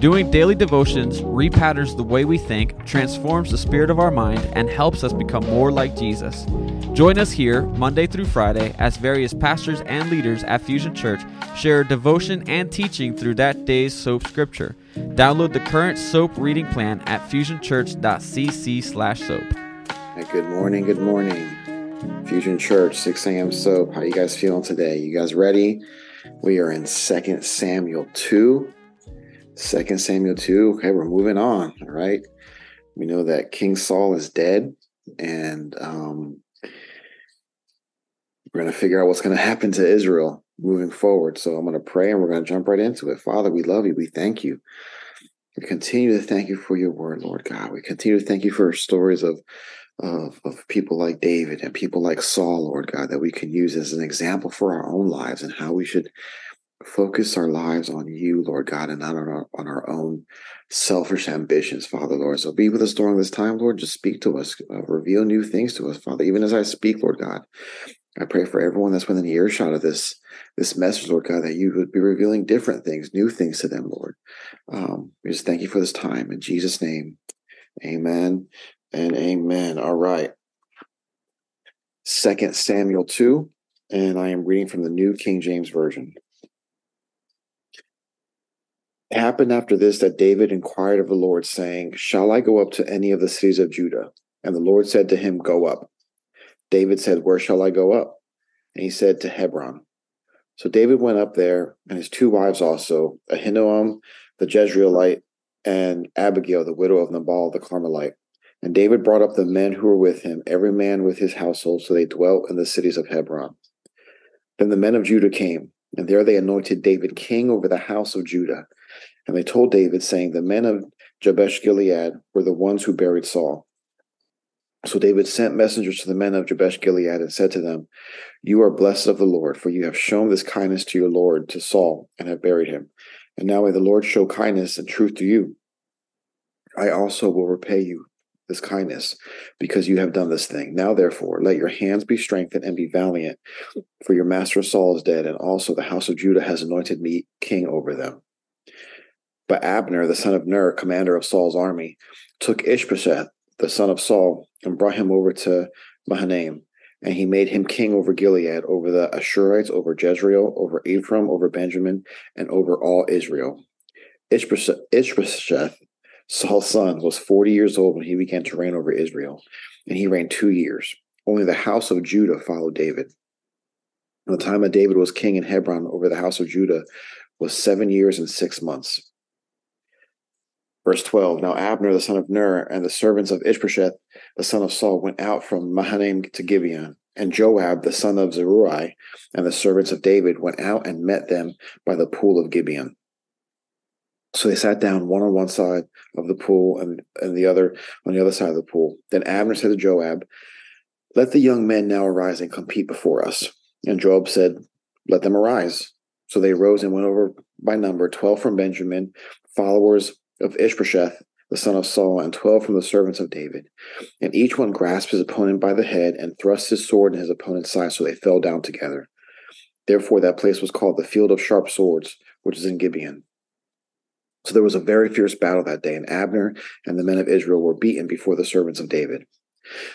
Doing daily devotions repatterns the way we think, transforms the spirit of our mind, and helps us become more like Jesus. Join us here Monday through Friday as various pastors and leaders at Fusion Church share devotion and teaching through that day's soap scripture. Download the current soap reading plan at fusionchurch.cc/soap. Good morning, good morning. Fusion Church, 6 a.m. soap. How you guys feeling today? You guys ready? We are in 2 Samuel 2. 2 Samuel 2. Okay, we're moving on. All right. We know that King Saul is dead, and um, we're going to figure out what's going to happen to Israel moving forward. So I'm going to pray and we're going to jump right into it. Father, we love you. We thank you. We continue to thank you for your word, Lord God. We continue to thank you for stories of, of, of people like David and people like Saul, Lord God, that we can use as an example for our own lives and how we should focus our lives on you, Lord God, and not on our, on our own selfish ambitions, Father, Lord. So be with us during this time, Lord. Just speak to us, uh, reveal new things to us, Father. Even as I speak, Lord God, I pray for everyone that's within earshot of this this message, Lord God, that you would be revealing different things, new things to them, Lord. Um, we just thank you for this time in Jesus' name. Amen and amen. All right. Second Samuel 2, and I am reading from the New King James Version. Happened after this that David inquired of the Lord, saying, Shall I go up to any of the cities of Judah? And the Lord said to him, Go up. David said, Where shall I go up? And he said, To Hebron. So David went up there, and his two wives also, Ahinoam the Jezreelite, and Abigail, the widow of Nabal the Carmelite. And David brought up the men who were with him, every man with his household, so they dwelt in the cities of Hebron. Then the men of Judah came, and there they anointed David king over the house of Judah. And they told David, saying, The men of Jabesh Gilead were the ones who buried Saul. So David sent messengers to the men of Jabesh Gilead and said to them, You are blessed of the Lord, for you have shown this kindness to your Lord, to Saul, and have buried him. And now may the Lord show kindness and truth to you. I also will repay you this kindness, because you have done this thing. Now, therefore, let your hands be strengthened and be valiant, for your master Saul is dead, and also the house of Judah has anointed me king over them. But Abner, the son of Ner, commander of Saul's army, took Ishbosheth, the son of Saul, and brought him over to Mahanaim. And he made him king over Gilead, over the Ashurites, over Jezreel, over Ephraim, over Benjamin, and over all Israel. Ishbosheth, Saul's son, was 40 years old when he began to reign over Israel, and he reigned two years. Only the house of Judah followed David. And the time that David was king in Hebron over the house of Judah was seven years and six months. Verse 12 Now Abner, the son of Ner, and the servants of Ishbosheth, the son of Saul, went out from Mahanaim to Gibeon. And Joab, the son of Zeruiah, and the servants of David went out and met them by the pool of Gibeon. So they sat down one on one side of the pool and, and the other on the other side of the pool. Then Abner said to Joab, Let the young men now arise and compete before us. And Joab said, Let them arise. So they rose and went over by number, twelve from Benjamin, followers of Ishbosheth, the son of Saul, and twelve from the servants of David. And each one grasped his opponent by the head and thrust his sword in his opponent's side, so they fell down together. Therefore, that place was called the Field of Sharp Swords, which is in Gibeon. So there was a very fierce battle that day, and Abner and the men of Israel were beaten before the servants of David.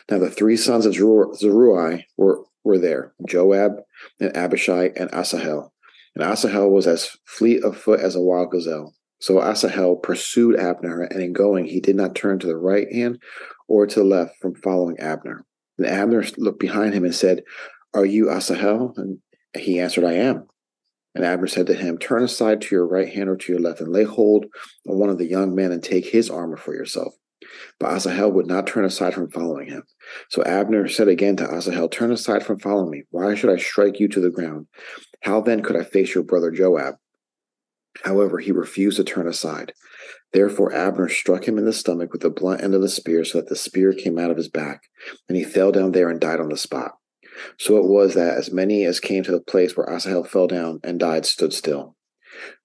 Now the three sons of Zeruiah were, were there Joab, and Abishai, and Asahel. And Asahel was as fleet of foot as a wild gazelle. So Asahel pursued Abner, and in going, he did not turn to the right hand or to the left from following Abner. And Abner looked behind him and said, Are you Asahel? And he answered, I am. And Abner said to him, Turn aside to your right hand or to your left, and lay hold on one of the young men and take his armor for yourself. But Asahel would not turn aside from following him. So Abner said again to Asahel, Turn aside from following me. Why should I strike you to the ground? How then could I face your brother Joab? However, he refused to turn aside. Therefore, Abner struck him in the stomach with the blunt end of the spear, so that the spear came out of his back, and he fell down there and died on the spot. So it was that as many as came to the place where Asahel fell down and died stood still.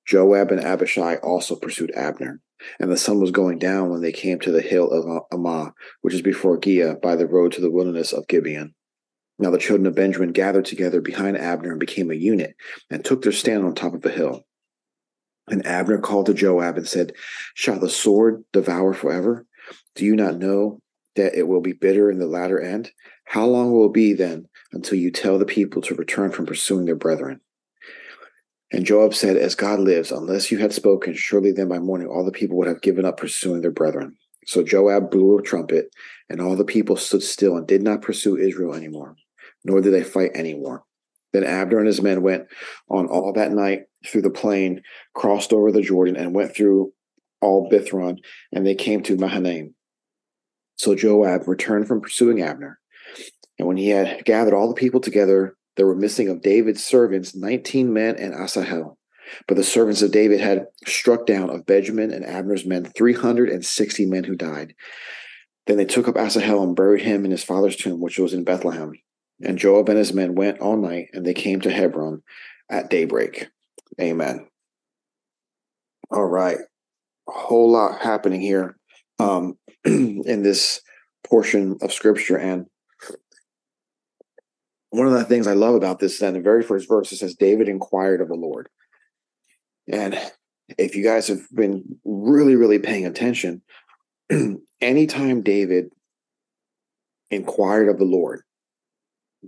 Joab and Abishai also pursued Abner. And the sun was going down when they came to the hill of Ammah, which is before Giah, by the road to the wilderness of Gibeon. Now the children of Benjamin gathered together behind Abner and became a unit, and took their stand on top of the hill. And Abner called to Joab and said, Shall the sword devour forever? Do you not know that it will be bitter in the latter end? How long will it be then until you tell the people to return from pursuing their brethren? And Joab said, As God lives, unless you had spoken, surely then by morning all the people would have given up pursuing their brethren. So Joab blew a trumpet, and all the people stood still and did not pursue Israel anymore, nor did they fight anymore. Then Abner and his men went on all that night through the plain, crossed over the Jordan, and went through all Bithron, and they came to Mahanaim. So Joab returned from pursuing Abner. And when he had gathered all the people together, there were missing of David's servants 19 men and Asahel. But the servants of David had struck down of Benjamin and Abner's men 360 men who died. Then they took up Asahel and buried him in his father's tomb, which was in Bethlehem. And Joab and his men went all night, and they came to Hebron at daybreak. Amen. All right. A whole lot happening here um, in this portion of scripture. And one of the things I love about this is that in the very first verse, it says, David inquired of the Lord. And if you guys have been really, really paying attention, anytime David inquired of the Lord,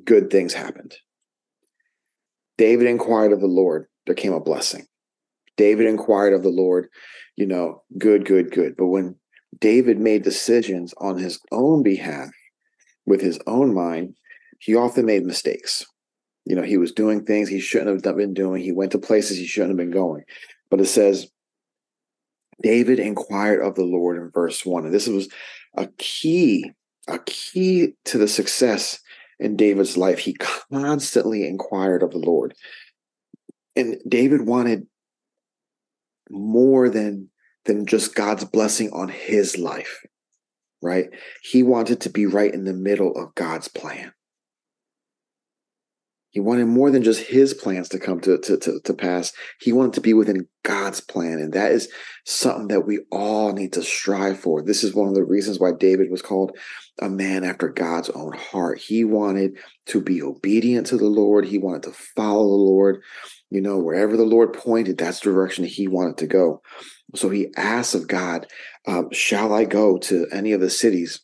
good things happened. David inquired of the Lord, there came a blessing. David inquired of the Lord, you know, good, good, good. But when David made decisions on his own behalf with his own mind, he often made mistakes. You know, he was doing things he shouldn't have been doing. He went to places he shouldn't have been going. But it says, David inquired of the Lord in verse one. And this was a key, a key to the success in David's life. He constantly inquired of the Lord. And David wanted more than than just God's blessing on his life, right? He wanted to be right in the middle of God's plan. He wanted more than just his plans to come to, to, to, to, pass. He wanted to be within God's plan. And that is something that we all need to strive for. This is one of the reasons why David was called a man after God's own heart. He wanted to be obedient to the Lord. He wanted to follow the Lord. You know, wherever the Lord pointed, that's the direction he wanted to go. So he asked of God, um, Shall I go to any of the cities?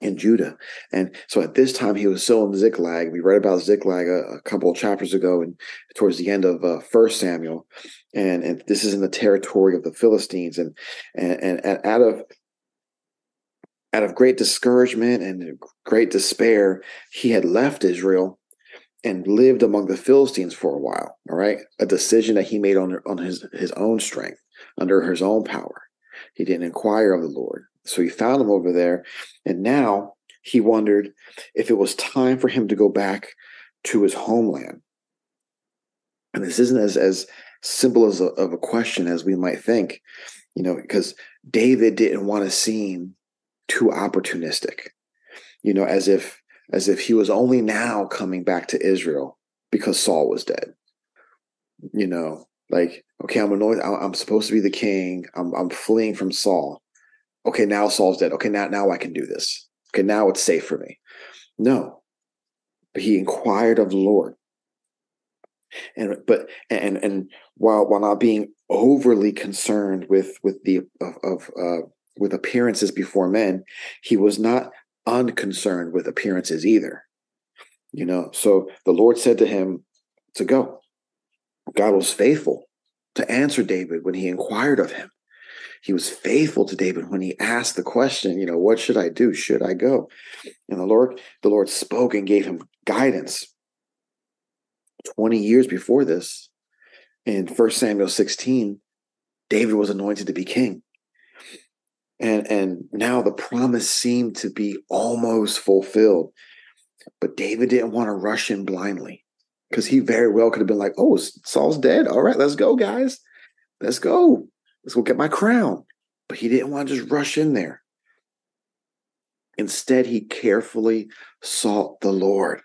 In Judah. And so at this time, he was still in Ziklag. We read about Ziklag a, a couple of chapters ago and towards the end of uh, First Samuel. And, and this is in the territory of the Philistines. And, and, and out of out of great discouragement and great despair, he had left Israel and lived among the Philistines for a while. All right. A decision that he made on, on his, his own strength, under his own power. He didn't inquire of the Lord. So he found him over there. And now he wondered if it was time for him to go back to his homeland. And this isn't as, as simple as a, of a question as we might think, you know, because David didn't want to seem too opportunistic, you know, as if as if he was only now coming back to Israel because Saul was dead. You know, like, okay, I'm annoyed. I'm supposed to be the king. I'm I'm fleeing from Saul okay, now Saul's dead. Okay, now now I can do this. Okay, now it's safe for me. No. But he inquired of the Lord. And but and and while while not being overly concerned with with the of, of uh with appearances before men, he was not unconcerned with appearances either. You know, so the Lord said to him to go. God was faithful to answer David when he inquired of him he was faithful to David when he asked the question, you know, what should I do? Should I go? And the Lord, the Lord spoke and gave him guidance. 20 years before this, in 1 Samuel 16, David was anointed to be king. And, and now the promise seemed to be almost fulfilled. But David didn't want to rush in blindly because he very well could have been like, oh, Saul's dead. All right, let's go, guys. Let's go. Let's go get my crown. But he didn't want to just rush in there. Instead, he carefully sought the Lord.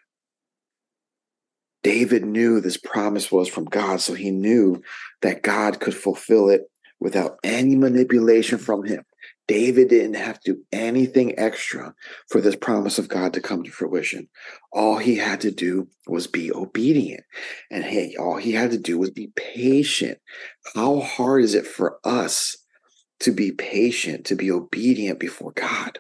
David knew this promise was from God, so he knew that God could fulfill it without any manipulation from him. David didn't have to do anything extra for this promise of God to come to fruition. All he had to do was be obedient. And hey, all he had to do was be patient. How hard is it for us to be patient, to be obedient before God?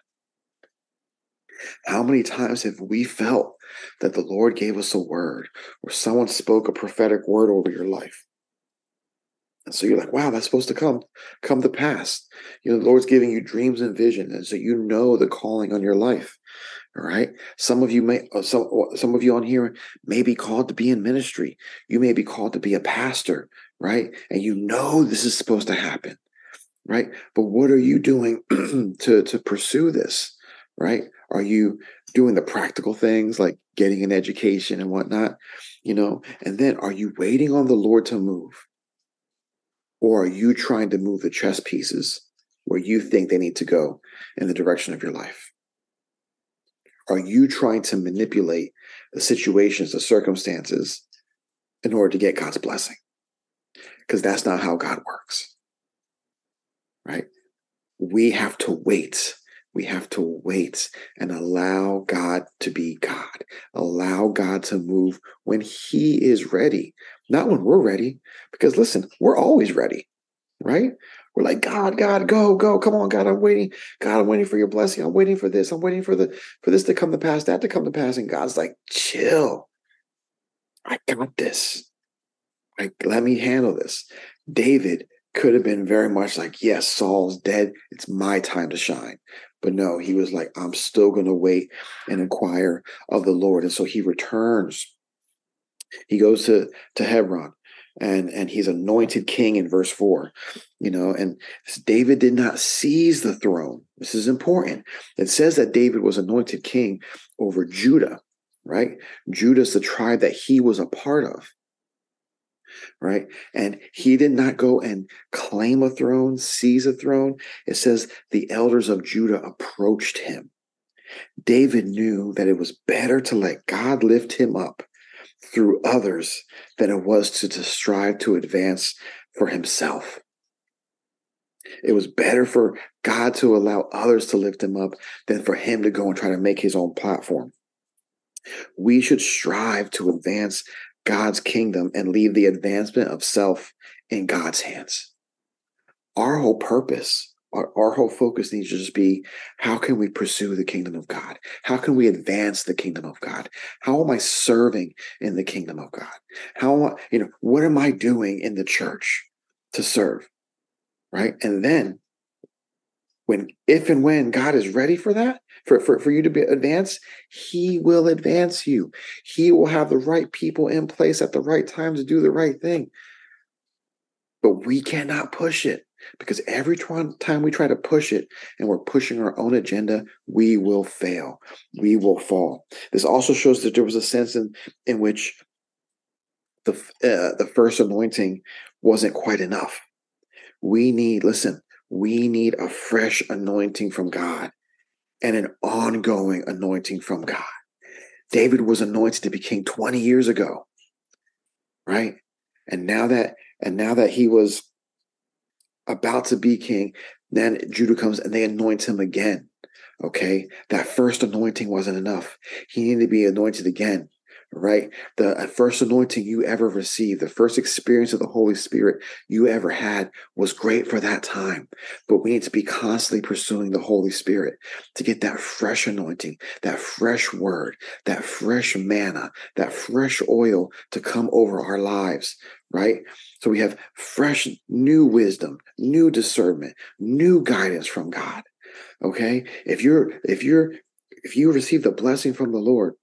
How many times have we felt that the Lord gave us a word or someone spoke a prophetic word over your life? And so you're like, wow, that's supposed to come, come to pass. You know, the Lord's giving you dreams and vision, and so you know the calling on your life. All right. Some of you may, uh, some some of you on here may be called to be in ministry. You may be called to be a pastor, right? And you know this is supposed to happen, right? But what are you doing to to pursue this, right? Are you doing the practical things like getting an education and whatnot, you know? And then are you waiting on the Lord to move? Or are you trying to move the chess pieces where you think they need to go in the direction of your life? Are you trying to manipulate the situations, the circumstances in order to get God's blessing? Because that's not how God works, right? We have to wait. We have to wait and allow God to be God. Allow God to move when He is ready not when we're ready. Because listen, we're always ready, right? We're like, God, God, go, go, come on, God, I'm waiting. God, I'm waiting for your blessing. I'm waiting for this. I'm waiting for the for this to come to pass, that to come to pass. And God's like, chill. I got this. Like, let me handle this. David could have been very much like, yes, Saul's dead. It's my time to shine. But no, he was like, I'm still going to wait and inquire of the Lord. And so he returns he goes to to Hebron and and he's anointed king in verse 4 you know and david did not seize the throne. This is important. It says that david was anointed king over judah right? Judah's the tribe that he was a part of right? And he did not go and claim a throne seize a throne. It says the elders of judah approached him. David knew that it was better to let god lift him up through others than it was to, to strive to advance for himself. It was better for God to allow others to lift him up than for him to go and try to make his own platform. We should strive to advance God's kingdom and leave the advancement of self in God's hands. Our whole purpose our, our whole focus needs to just be how can we pursue the kingdom of God? How can we advance the kingdom of God? How am I serving in the kingdom of God? How, you know, what am I doing in the church to serve? Right. And then when, if and when God is ready for that, for, for, for you to be advanced, he will advance you. He will have the right people in place at the right time to do the right thing. But we cannot push it. Because every time we try to push it and we're pushing our own agenda, we will fail. We will fall. This also shows that there was a sense in, in which the, uh, the first anointing wasn't quite enough. We need, listen, we need a fresh anointing from God and an ongoing anointing from God. David was anointed to be king 20 years ago, right? And now that, and now that he was about to be king. Then Judah comes and they anoint him again. Okay. That first anointing wasn't enough. He needed to be anointed again. Right. The uh, first anointing you ever received, the first experience of the Holy Spirit you ever had was great for that time. But we need to be constantly pursuing the Holy Spirit to get that fresh anointing, that fresh word, that fresh manna, that fresh oil to come over our lives right? So we have fresh, new wisdom, new discernment, new guidance from God. Okay. If you're, if you're, if you receive the blessing from the Lord,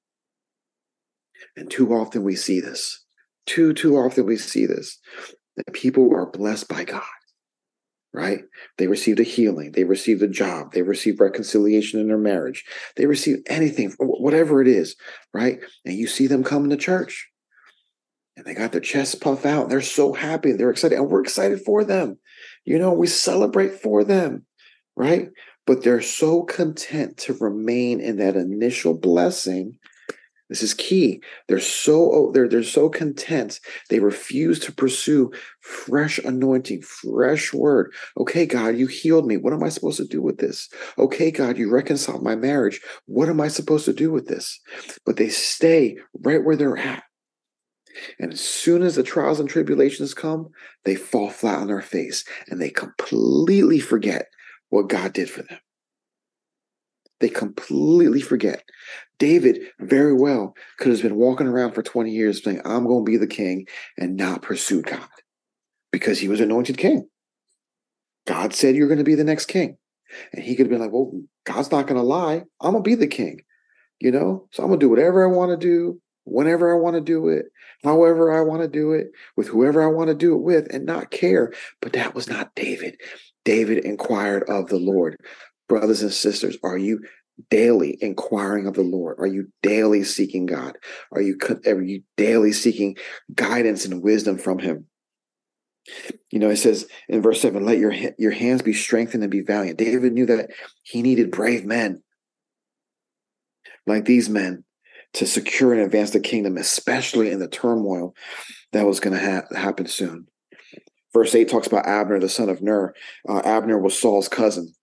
and too often we see this, too, too often we see this, that people are blessed by God, right? They received a healing, they received a job, they received reconciliation in their marriage, they received anything, whatever it is, right? And you see them come to church and they got their chests puffed out and they're so happy they're excited and we're excited for them you know we celebrate for them right but they're so content to remain in that initial blessing This is key. They're so oh, they're they're so content. They refuse to pursue fresh anointing, fresh word. Okay, God, you healed me. What am I supposed to do with this? Okay, God, you reconciled my marriage. What am I supposed to do with this? But they stay right where they're at. And as soon as the trials and tribulations come, they fall flat on their face and they completely forget what God did for them. They completely forget. David very well could have been walking around for 20 years saying, I'm going to be the king and not pursue God because he was anointed king. God said, You're going to be the next king. And he could have been like, Well, God's not going to lie. I'm going to be the king, you know? So I'm going to do whatever I want to do, whenever I want to do it, however I want to do it, with whoever I want to do it with, and not care. But that was not David. David inquired of the Lord. Brothers and sisters, are you daily inquiring of the Lord? Are you daily seeking God? Are you are you daily seeking guidance and wisdom from Him? You know, it says in verse seven, "Let your your hands be strengthened and be valiant." David knew that he needed brave men like these men to secure and advance the kingdom, especially in the turmoil that was going to ha- happen soon. Verse 8 talks about Abner, the son of Ner. Uh, Abner was Saul's cousin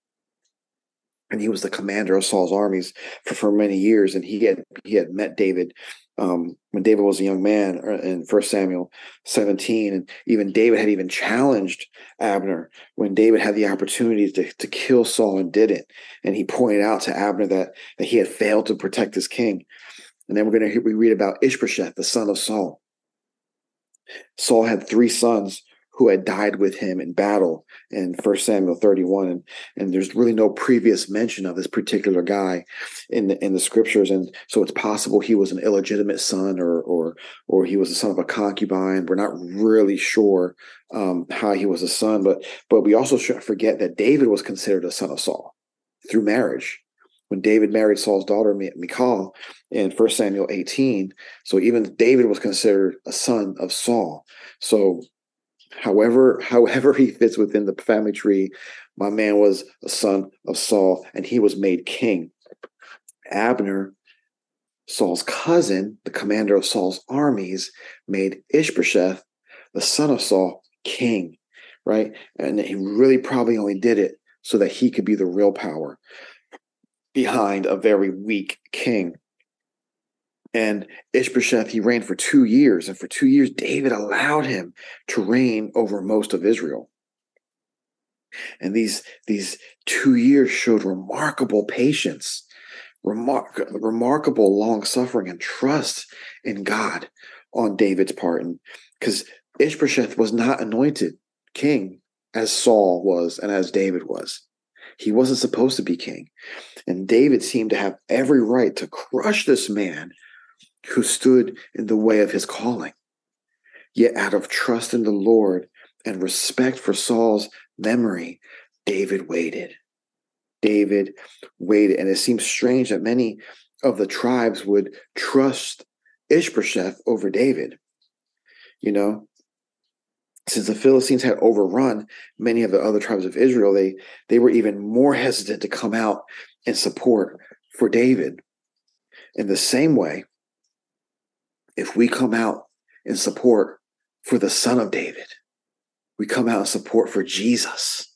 and he was the commander of Saul's armies for, for many years. And he had he had met David um, when David was a young man uh, in First Samuel 17, and even David had even challenged Abner when David had the opportunity to, to kill Saul and didn't. And he pointed out to Abner that that he had failed to protect his king. And then we're going to we read about Ishbosheth, the son of Saul. Saul had three sons who had died with him in battle in First Samuel 31, and and there's really no previous mention of this particular guy in the, in the scriptures, and so it's possible he was an illegitimate son, or or or he was the son of a concubine. We're not really sure um, how he was a son, but but we also should forget that David was considered a son of Saul through marriage when David married Saul's daughter Michal in First Samuel 18. So even David was considered a son of Saul. So however however he fits within the family tree my man was a son of saul and he was made king. Abner saul's cousin the commander of saul's armies made ishbosheth the son of saul king right? And he really probably only did it so that he could be the real power behind a very weak king and Ishbosheth, he reigned for two years. And for two years, David allowed him to reign over most of Israel. And these, these two years showed remarkable patience, remar- remarkable long suffering, and trust in God on David's part. And because Ishbosheth was not anointed king as Saul was and as David was. He wasn't supposed to be king. And David seemed to have every right to crush this man who stood in the way of his calling. Yet, out of trust in the Lord and respect for Saul's memory, David waited. David waited. And it seems strange that many of the tribes would trust Ishbosheth over David. You know, since the Philistines had overrun many of the other tribes of Israel, they, they were even more hesitant to come out in support for David. In the same way, if we come out in support for the son of David, we come out in support for Jesus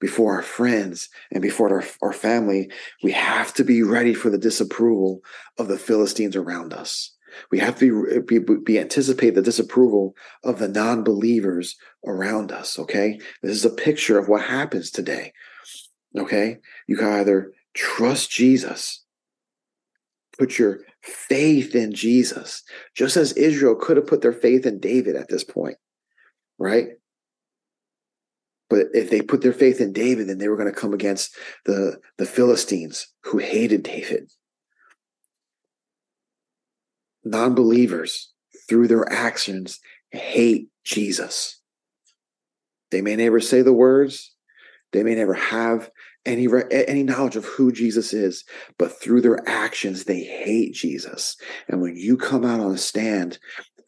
before our friends and before our, our family, we have to be ready for the disapproval of the Philistines around us. We have to be, be, be anticipate the disapproval of the non-believers around us. Okay. This is a picture of what happens today. Okay. You can either trust Jesus put your faith in Jesus, just as Israel could have put their faith in David at this point, right? But if they put their faith in David, then they were going to come against the, the Philistines who hated David. Non believers, through their actions, hate Jesus. They may never say the words, they may never have any any knowledge of who Jesus is, but through their actions they hate Jesus. And when you come out on a stand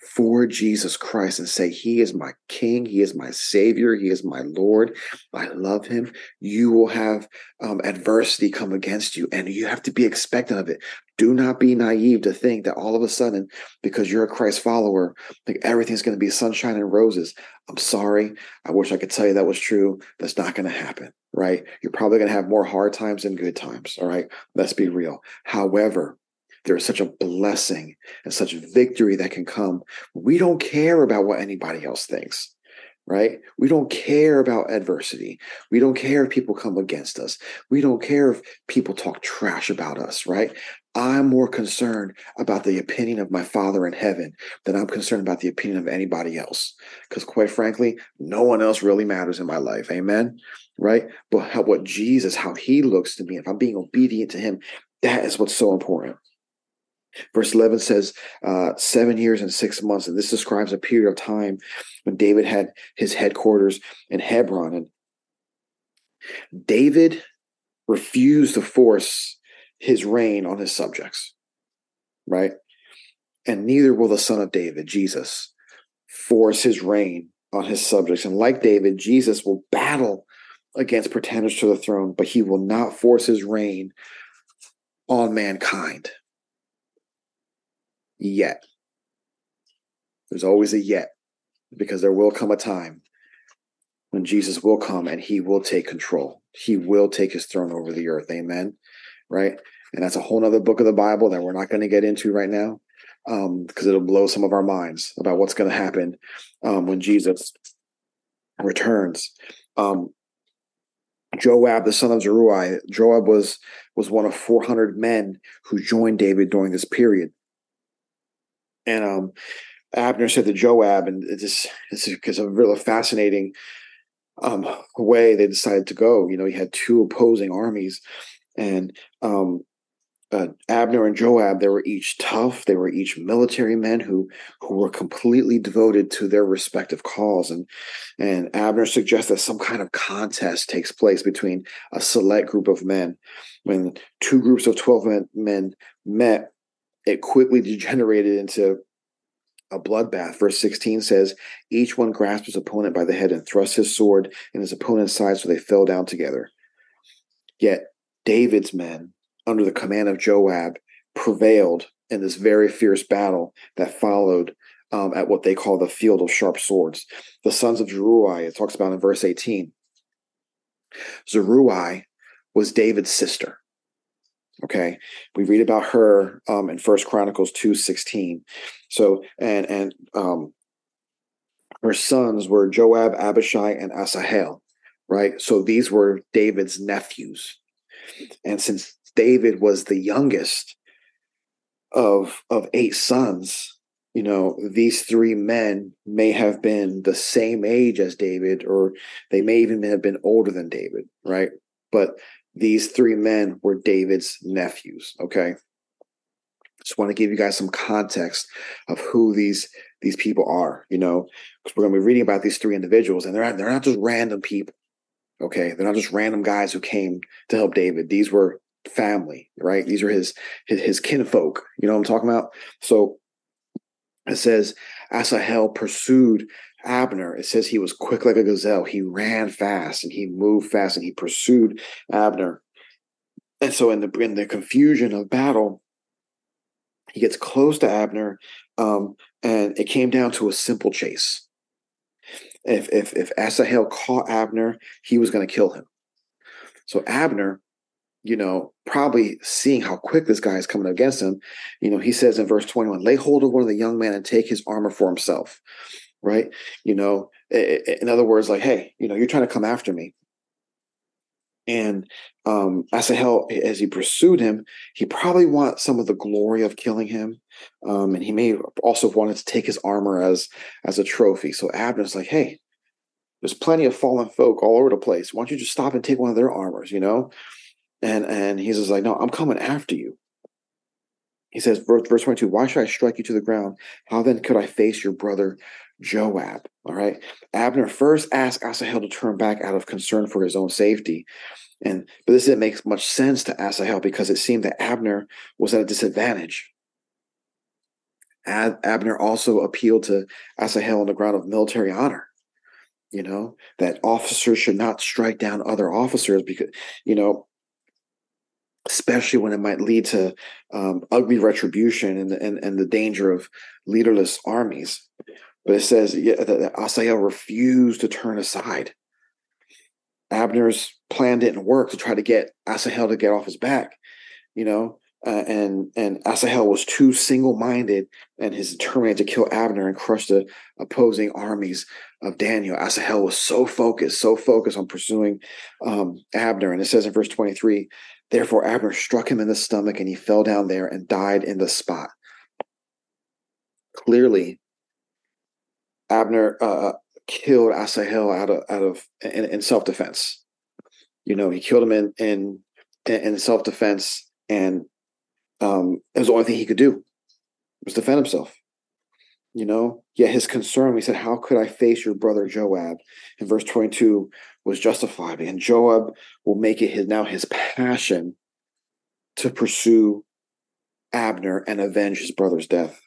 for Jesus Christ and say, He is my King, He is my Savior, He is my Lord, I love Him, you will have um, adversity come against you and you have to be expectant of it. Do not be naive to think that all of a sudden, because you're a Christ follower, like everything's going to be sunshine and roses. I'm sorry. I wish I could tell you that was true. That's not going to happen, right? You're probably going to have more hard times than good times, all right? Let's be real. However, there is such a blessing and such victory that can come. We don't care about what anybody else thinks, right? We don't care about adversity. We don't care if people come against us. We don't care if people talk trash about us, right? I'm more concerned about the opinion of my Father in heaven than I'm concerned about the opinion of anybody else. Because, quite frankly, no one else really matters in my life. Amen. Right? But how, what Jesus, how he looks to me, if I'm being obedient to him, that is what's so important. Verse 11 says, uh, seven years and six months. And this describes a period of time when David had his headquarters in Hebron. And David refused to force his reign on his subjects, right? And neither will the son of David, Jesus, force his reign on his subjects. And like David, Jesus will battle against pretenders to the throne, but he will not force his reign on mankind yet. There's always a yet because there will come a time when Jesus will come and he will take control. He will take his throne over the earth. Amen. Right. And that's a whole nother book of the Bible that we're not going to get into right now because um, it'll blow some of our minds about what's going to happen um, when Jesus returns. Um, Joab, the son of Zeruiah, Joab was was one of 400 men who joined David during this period. And um, Abner said to Joab, and just it's because a really fascinating um, way they decided to go. You know, he had two opposing armies, and um, uh, Abner and Joab, they were each tough. They were each military men who who were completely devoted to their respective cause. And and Abner suggests that some kind of contest takes place between a select group of men. When two groups of twelve men, men met, it quickly degenerated into a bloodbath. Verse 16 says, Each one grasped his opponent by the head and thrust his sword in his opponent's side so they fell down together. Yet David's men, under the command of Joab, prevailed in this very fierce battle that followed um, at what they call the field of sharp swords. The sons of Zeruiah, it talks about in verse 18. Zeruiah was David's sister. Okay, we read about her um, in First Chronicles two sixteen. So and and um, her sons were Joab, Abishai, and Asahel. Right, so these were David's nephews, and since David was the youngest of of eight sons, you know these three men may have been the same age as David, or they may even have been older than David. Right, but these three men were David's nephews. Okay. Just want to give you guys some context of who these these people are, you know, because we're going to be reading about these three individuals, and they're not, they're not just random people. Okay, they're not just random guys who came to help David. These were family, right? These are his his, his kinfolk. You know what I'm talking about? So it says Asahel pursued Abner, it says he was quick like a gazelle. He ran fast and he moved fast and he pursued Abner. And so in the in the confusion of battle, he gets close to Abner, um, and it came down to a simple chase. If if if Asahel caught Abner, he was going to kill him. So Abner, you know, probably seeing how quick this guy is coming against him, you know, he says in verse 21, lay hold of one of the young men and take his armor for himself right? You know, in other words, like, hey, you know, you're trying to come after me. And um, Asahel, as he pursued him, he probably want some of the glory of killing him, um, and he may also wanted to take his armor as as a trophy. So Abner's like, "Hey, there's plenty of fallen folk all over the place. Why don't you just stop and take one of their armors?" You know, and and he's just like, "No, I'm coming after you." He says, verse, verse 22, Why should I strike you to the ground? How then could I face your brother Joab. All right. Abner first asked Asahel to turn back out of concern for his own safety. And but this didn't make much sense to Asahel because it seemed that Abner was at a disadvantage. Ab- Abner also appealed to Asahel on the ground of military honor. You know, that officers should not strike down other officers because, you know, especially when it might lead to um, ugly retribution and, and, and the danger of leaderless armies. But it says yeah, that Asahel refused to turn aside. Abner's plan didn't work to try to get Asahel to get off his back, you know, uh, and and Asahel was too single-minded and his determined to kill Abner and crush the opposing armies of Daniel. Asahel was so focused, so focused on pursuing um, Abner, and it says in verse twenty-three, therefore Abner struck him in the stomach, and he fell down there and died in the spot. Clearly, Abner uh, killed Asahel out of out of in, in self defense. You know, he killed him in in in self defense, and um, it was the only thing he could do was defend himself. You know, yet his concern, he said, "How could I face your brother Joab?" In verse twenty-two was justified, and Joab will make it his now his passion to pursue Abner and avenge his brother's death.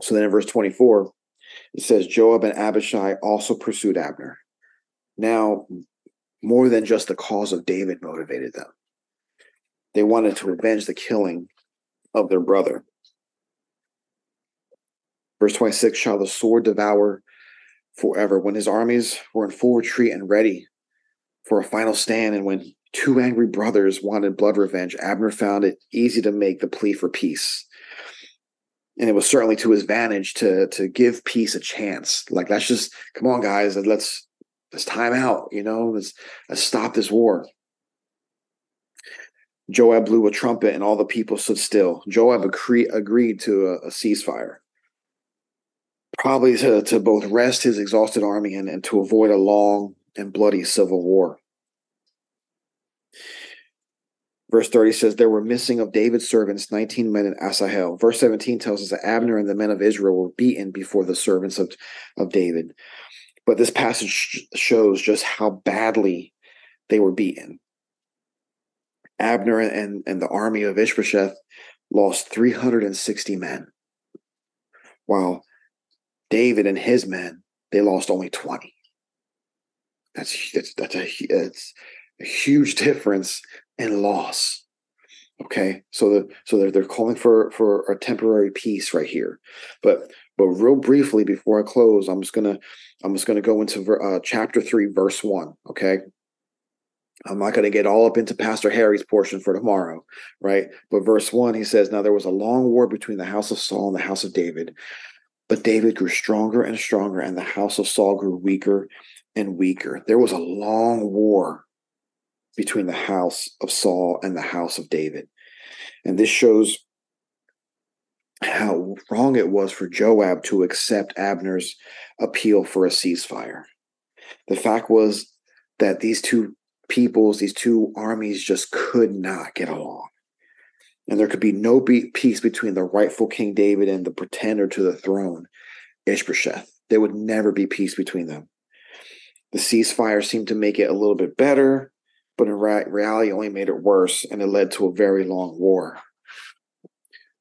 So then in verse 24, it says Joab and Abishai also pursued Abner. Now, more than just the cause of David motivated them. They wanted to avenge the killing of their brother. Verse 26 Shall the sword devour forever? When his armies were in full retreat and ready for a final stand, and when two angry brothers wanted blood revenge, Abner found it easy to make the plea for peace and it was certainly to his advantage to to give peace a chance. Like let's just come on, guys, let's let's time out. You know, let's let's stop this war. Joab blew a trumpet, and all the people stood still. Joab agree, agreed to a, a, ceasefire, probably to, to both rest his exhausted army and, and to avoid a long and bloody civil war. Verse 30 says, There were missing of David's servants 19 men in Asahel. Verse 17 tells us that Abner and the men of Israel were beaten before the servants of, of David. But this passage shows just how badly they were beaten. Abner and, and the army of Ishbosheth lost 360 men, while David and his men, they lost only 20. That's, that's, that's a, it's a huge difference in loss. Okay, so the so they're they're calling for for a temporary peace right here, but but real briefly before I close, I'm just gonna I'm just gonna go into uh, chapter three, verse one. Okay, I'm not going to get all up into Pastor Harry's portion for tomorrow, right? But verse one, he says, Now there was a long war between the house of Saul and the house of David, but David grew stronger and stronger, and the house of Saul grew weaker and weaker. There was a long war between the house of Saul and the house of David. And this shows how wrong it was for Joab to accept Abner's appeal for a ceasefire. The fact was that these two peoples, these two armies just could not get along. And there could be no peace between the rightful King David and the pretender to the throne, Ishbosheth. There would never be peace between them. The ceasefire seemed to make it a little bit better, but in reality only made it worse and it led to a very long war.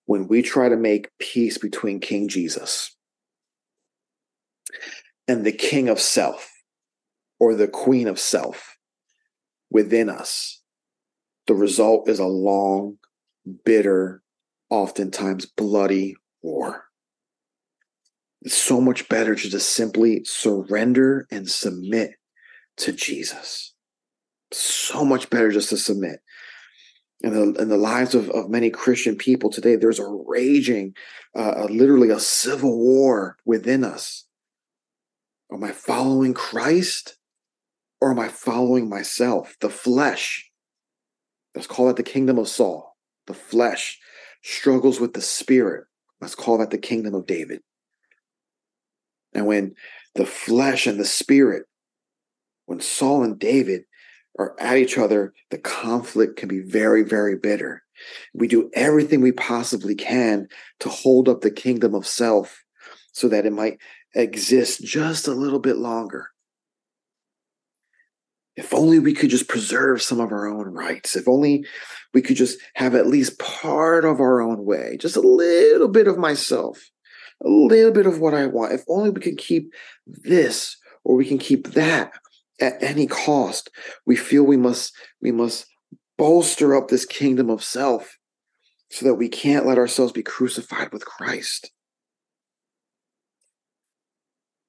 When we try to make peace between King Jesus and the king of self or the queen of self within us, the result is a long, bitter, oftentimes bloody war. It's so much better to just simply surrender and submit to Jesus so much better just to submit. In the, in the lives of, of many Christian people today, there's a raging, uh, literally a civil war within us. Am I following Christ or am I following myself? The flesh. Let's call it the kingdom of Saul. The flesh struggles with the spirit. Let's call that the kingdom of David. And when the flesh and the spirit, when Saul and David are at each other, the conflict can be very, very bitter. We do everything we possibly can to hold up the kingdom of self so that it might exist just a little bit longer. If only we could just preserve some of our own rights. If only we could just have at least part of our own way, just a little bit of myself, a little bit of what I want. If only we could keep this or we can keep that at any cost. We feel we must we must bolster up this kingdom of self so that we can't let ourselves be crucified with Christ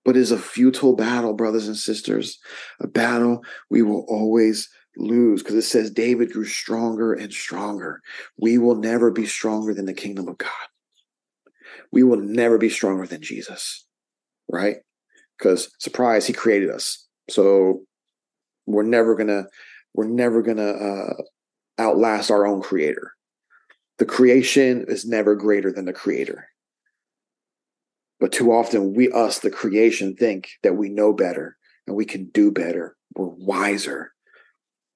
but is a futile battle, brothers and sisters, a battle we will always lose because it says David grew stronger and stronger. We will never be stronger than the kingdom of God. We will never be stronger than Jesus, right? Because surprise, he created us. So we're never gonna we're never gonna uh, outlast our own creator. The creation is never greater than the creator. But too often, we, us, the creation, think that we know better and we can do better. We're wiser,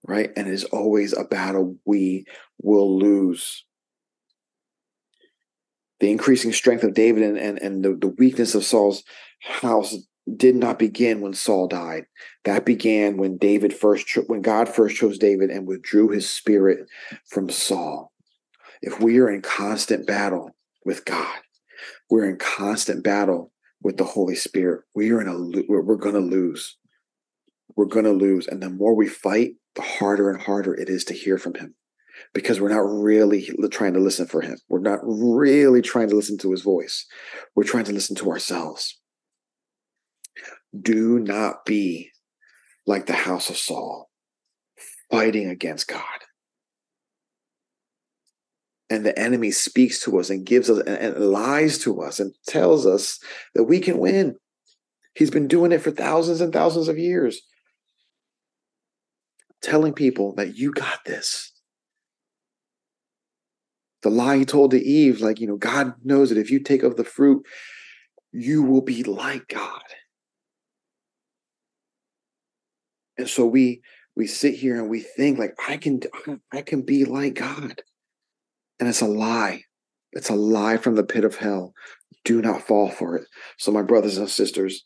right? And it is always a battle we will lose. The increasing strength of David and, and, and the, the weakness of Saul's house did not begin when Saul died. That began when David first, when God first chose David and withdrew his spirit from Saul. If we are in constant battle with God, we're in constant battle with the Holy Spirit. We are in a we're, going to lose. We're going to lose, and the more we fight, the harder and harder it is to hear from Him, because we're not really trying to listen for Him. We're not really trying to listen to His voice. We're trying to listen to ourselves. Do not be like the house of Saul, fighting against God and the enemy speaks to us and gives us and, and, lies to us and tells us that we can win. He's been doing it for thousands and thousands of years. Telling people that you got this. The lie he told to Eve, like, you know, God knows that if you take of the fruit, you will be like God. And so we we sit here and we think like I can I can be like God. And it's a lie. It's a lie from the pit of hell. Do not fall for it. So, my brothers and sisters,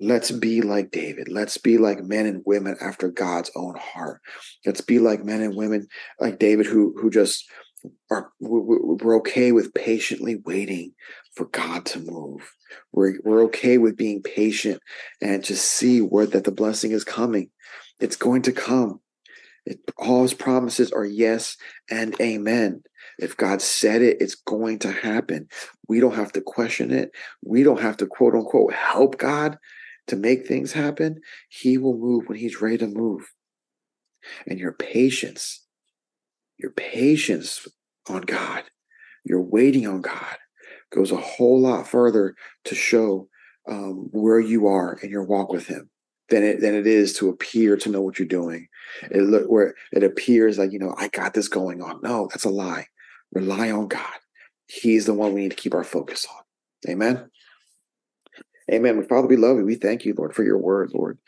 let's be like David. Let's be like men and women after God's own heart. Let's be like men and women like David who who just are we're okay with patiently waiting for God to move. We're we're okay with being patient and to see where that the blessing is coming. It's going to come. It, all his promises are yes and amen. If God said it, it's going to happen. We don't have to question it. We don't have to quote unquote help God to make things happen. He will move when he's ready to move. And your patience, your patience on God, your waiting on God goes a whole lot further to show um, where you are in your walk with Him than it than it is to appear to know what you're doing. It look where it appears like you know I got this going on. No, that's a lie. Rely on God. He's the one we need to keep our focus on. Amen. Amen. Father, we love you. We thank you, Lord, for your word, Lord.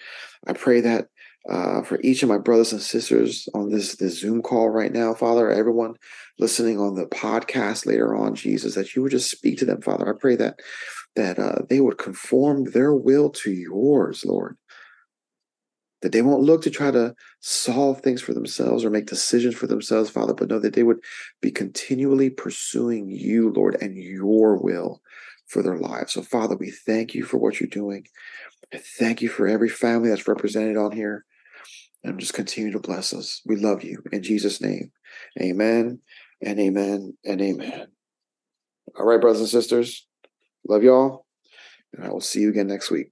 I pray that uh, for each of my brothers and sisters on this, this Zoom call right now, Father, everyone listening on the podcast later on, Jesus, that you would just speak to them, Father. I pray that that uh, they would conform their will to yours, Lord that they won't look to try to solve things for themselves or make decisions for themselves, Father, but know that they would be continually pursuing you, Lord, and your will for their lives. So, Father, we thank you for what you're doing. I thank you for every family that's represented on here. And just continue to bless us. We love you. In Jesus' name, amen and amen and amen. All right, brothers and sisters, love y'all. And I will see you again next week.